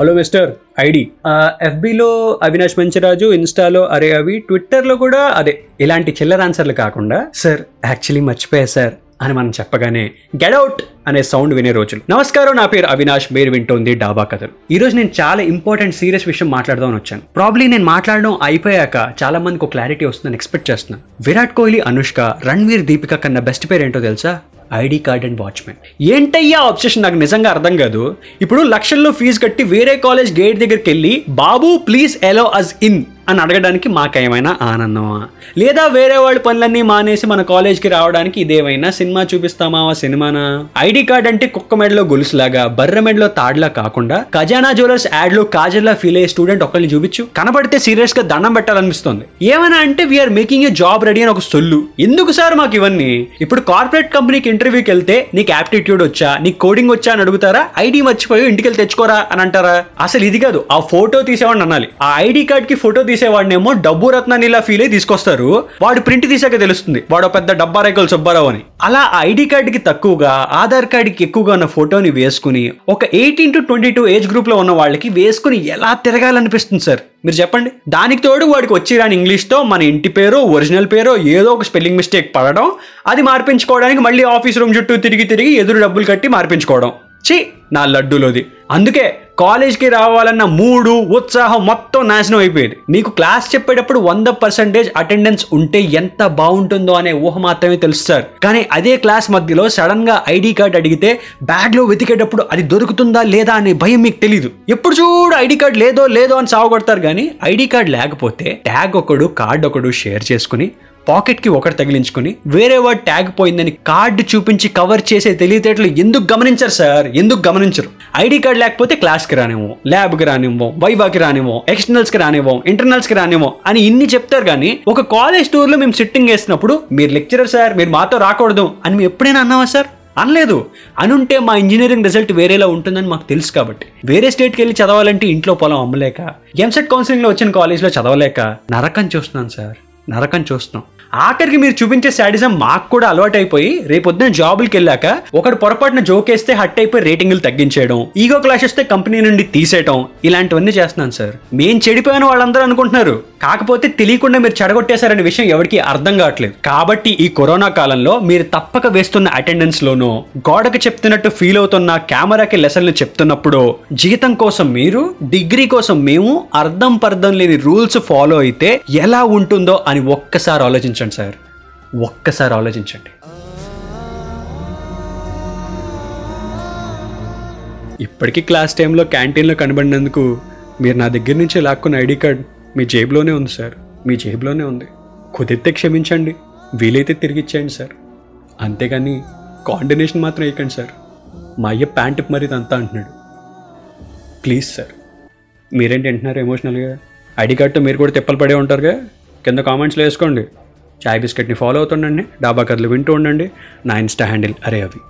Hello mister ID. ఎఫ్బిలో Avinash Manchiraju ఇన్స్టాలో అరే అవి ట్విట్టర్లో కూడా అదే. ఇలాంటి చిల్లర ఆన్సర్లు కాకుండా సార్. యాక్చువల్లీ మర్చిపోయా సార్ అని మనం చెప్పగానే గెడౌట్ అనే సౌండ్ వినే రోజులు. నమస్కారం నా పేరు అవినాష్ మీరు వింటోంది డాబా కథలు. ఈ రోజు నేను చాలా ఇంపార్టెంట్ సీరియస్ విషయం మాట్లాడదామని వచ్చాను. ప్రాబ్లీ నేను మాట్లాడడం అయిపోయాక చాలా మందికి క్లారిటీ వస్తుందని ఎక్స్పెక్ట్ చేస్తున్నాను. విరాట్ కోహ్లీ అనుష్క రణ్వీర్ దీపిక కన్నా బెస్ట్ పేరు ఏంటో తెలుసా? ID card and watchman. ఏంటయ్యా ఆబ్సెషన్ నాకు నిజంగా అర్థం కాదు. ఇప్పుడు లక్షల్లో ఫీజు కట్టి వేరే కాలేజ్ గేట్ దగ్గరికి వెళ్ళి బాబు ప్లీజ్ అలో అస్ ఇన్ అని అడగడానికి మాకేమైనా ఆనందమా? లేదా వేరే వాళ్ళ పనులన్నీ మానేసి మన కాలేజ్కి రావడానికి ఇదేమైనా సినిమా చూపిస్తామా ఆ సినిమానా? ఐడి కార్డ్ అంటే కుక్క మెడలో గొలుసులాగా బర్రె మెడలో తాడ్లా కాకుండా ఖజానా జ్యువెలర్స్ యాడ్లో కాజల్లా ఫీల్ అయ్యే స్టూడెంట్ ఒకరిని చూపించు. కనబడితే సీరియస్గా దండం పెట్టాలనిపిస్తుంది. ఏమైనా అంటే we are making you job ready అని ఒక సొల్లు. ఎందుకు సార్ మాకు ఇవన్నీ? ఇప్పుడు కార్పొరేట్ కంపెనీకి ఇంటర్వ్యూకి వెళ్తే నీకు యాప్టిట్యూడ్ వచ్చా? నీకు కోడింగ్ వచ్చా అని అడుగుతారా? ఐడి మర్చిపోయి ఇంటికి వెళ్ళి తెచ్చుకోరా అని అంటారా? అసలు ఇది కాదు. ఆ ఫోటో తీసేవాడిని అనాలి. ఆ ఐడి కార్డ్కి ఫోటో తీసేవాడినేమో డబ్బు రత్నాన్ని ఇలా ఫీల్ అయి తీసుకొస్తారు. వాడు ప్రింట్ తీసాక తెలుస్తుంది. వాడు పెద్ద డబ్బా రైకల్ సుబ్బారావు అని. అలా ఐడి కార్డ్కి తక్కువగా ఆధార్ కార్డ్కి ఎక్కువగా ఉన్న ఫోటోని వేసుకుని ఒక eighteen to twenty two age గ్రూప్లో ఉన్న వాళ్ళకి వేసుకుని ఎలా తిరగాలనిపిస్తుంది సార్? మీరు చెప్పండి. దానికి తోడు వాడికి వచ్చి రాని ఇంగ్లీష్తో మన ఇంటి పేరు ఒరిజినల్ పేరు ఏదో ఒక స్పెల్లింగ్ మిస్టేక్ పడడం అది మార్పించుకోవడానికి మళ్ళీ ఆఫీస్ రూమ్ చుట్టూ తిరిగి తిరిగి ఎదురు డబ్బులు కట్టి మార్పించుకోవడం. చీ నా లడ్డూలోది. అందుకే కాలేజ్కి రావాలన్న మూడు ఉత్సాహం మొత్తం నాశనం అయిపోయేది. మీకు క్లాస్ చెప్పేటప్పుడు వంద పర్సెంటేజ్ అటెండెన్స్ ఉంటే ఎంత బాగుంటుందో అనే ఊహ మాత్రమే తెలుసు సార్. కానీ అదే క్లాస్ మధ్యలో సడన్గా ఐడి కార్డ్ అడిగితే బ్యాగ్లో వెతికేటప్పుడు అది దొరుకుతుందా లేదా అనే భయం మీకు తెలియదు ఎప్పుడు చూడు ఐడి కార్డ్ లేదో లేదో అని సాగుపడతారు కానీ ఐడి కార్డ్ లేకపోతే ట్యాగ్ ఒకడు కార్డ్ ఒకడు షేర్ చేసుకుని పాకెట్కి ఒకటి తగిలించుకుని వేరే వాడు ట్యాగ్ పోయిందని కార్డు చూపించి కవర్ చేసే తెలివితేటలు ఎందుకు గమనించారు సార్? ఎందుకు గమనించరు. ఐడి కార్డ్ లేకపోతే క్లాస్కి రానివ్వం ల్యాబ్కి రానివ్వం వైవాకి రానివ్వం ఎక్స్టర్నల్స్కి రానివ్వం ఇంటర్నల్స్కి రానివ్వం అని ఇన్ని చెప్తారు కానీ ఒక కాలేజ్ టూర్లో మేము సిట్టింగ్ వేసినప్పుడు మీరు లెక్చరర్ సార్ మీరు మాతో రాకూడదు అని మేము ఎప్పుడైనా అన్నావా సార్? అనలేదు. అనుంటే మా ఇంజనీరింగ్ రిజల్ట్ వేరేలా ఉంటుందని మాకు తెలుసు కాబట్టి. వేరే స్టేట్కి వెళ్ళి చదవాలంటే ఇంట్లో పొలం అమ్మలేక ఎంసెట్ కౌన్సిలింగ్లో వచ్చిన కాలేజ్లో చదవలేక నరకం చూస్తున్నాను సార్. నరకం చూస్తున్నాం. ఆఖరికి మీరు చూపించే శాడిజం మాకు కూడా అలవాటైపోయి రేపొద్దున జాబులకి వెళ్ళాక ఒకడు పొరపాటున జోకేస్తే హట్ అయిపోయి రేటింగ్లు తగ్గించేయడం ఈగో క్లాష్ వస్తే కంపెనీ నుండి తీసేయడం ఇలాంటివన్నీ చేస్తున్నాను సార్. మేం చెడిపోయిన వాళ్ళందరూ అనుకుంటున్నారు. కాకపోతే తెలియకుండా మీరు చెడగొట్టేశారనే విషయం ఎవరికి అర్థం కావట్లేదు. కాబట్టి ఈ కరోనా కాలంలో మీరు తప్పక వేస్తున్న అటెండెన్స్ లోనో గోడకు చెప్తున్నట్టు ఫీల్ అవుతున్న కెమెరాకి లెసన్లు చెప్తున్నప్పుడు జీతం కోసం మీరు డిగ్రీ కోసం మేము అర్థం పర్థం లేని రూల్స్ ఫాలో అయితే ఎలా ఉంటుందో అని ఒక్కసారి ఆలోచించండి సార్. ఒక్కసారి ఆలోచించండి. ఇప్పటికీ క్లాస్ టైంలో క్యాంటీన్లో కనబడినందుకు మీరు నా దగ్గర నుంచి లాక్కున్న ఐడి కార్డ్ మీ జేబులోనే ఉంది సార్. మీ జేబులోనే ఉంది. కుదిరితే క్షమించండి. వీలైతే తిరిగిచ్చేయండి సార్. అంతేగాని కాండినేషన్ మాత్రం వేయకండి సార్. మా అయ్య ప్యాంటు మరి అంతా అంటున్నాడు. Please sir. మీరేంటి అంటున్నారు ఎమోషనల్గా? ఐడి కార్డ్తో మీరు కూడా తిప్పలు పడే ఉంటారుగా? కింద కామెంట్స్లో వేసుకోండి. చాయ్ బిస్కెట్ని ఫాలో అవుతుండండి. డాబా కథలు వింటూ ఉండండి. నా ఇన్స్టా హ్యాండిల్ అరే అవి.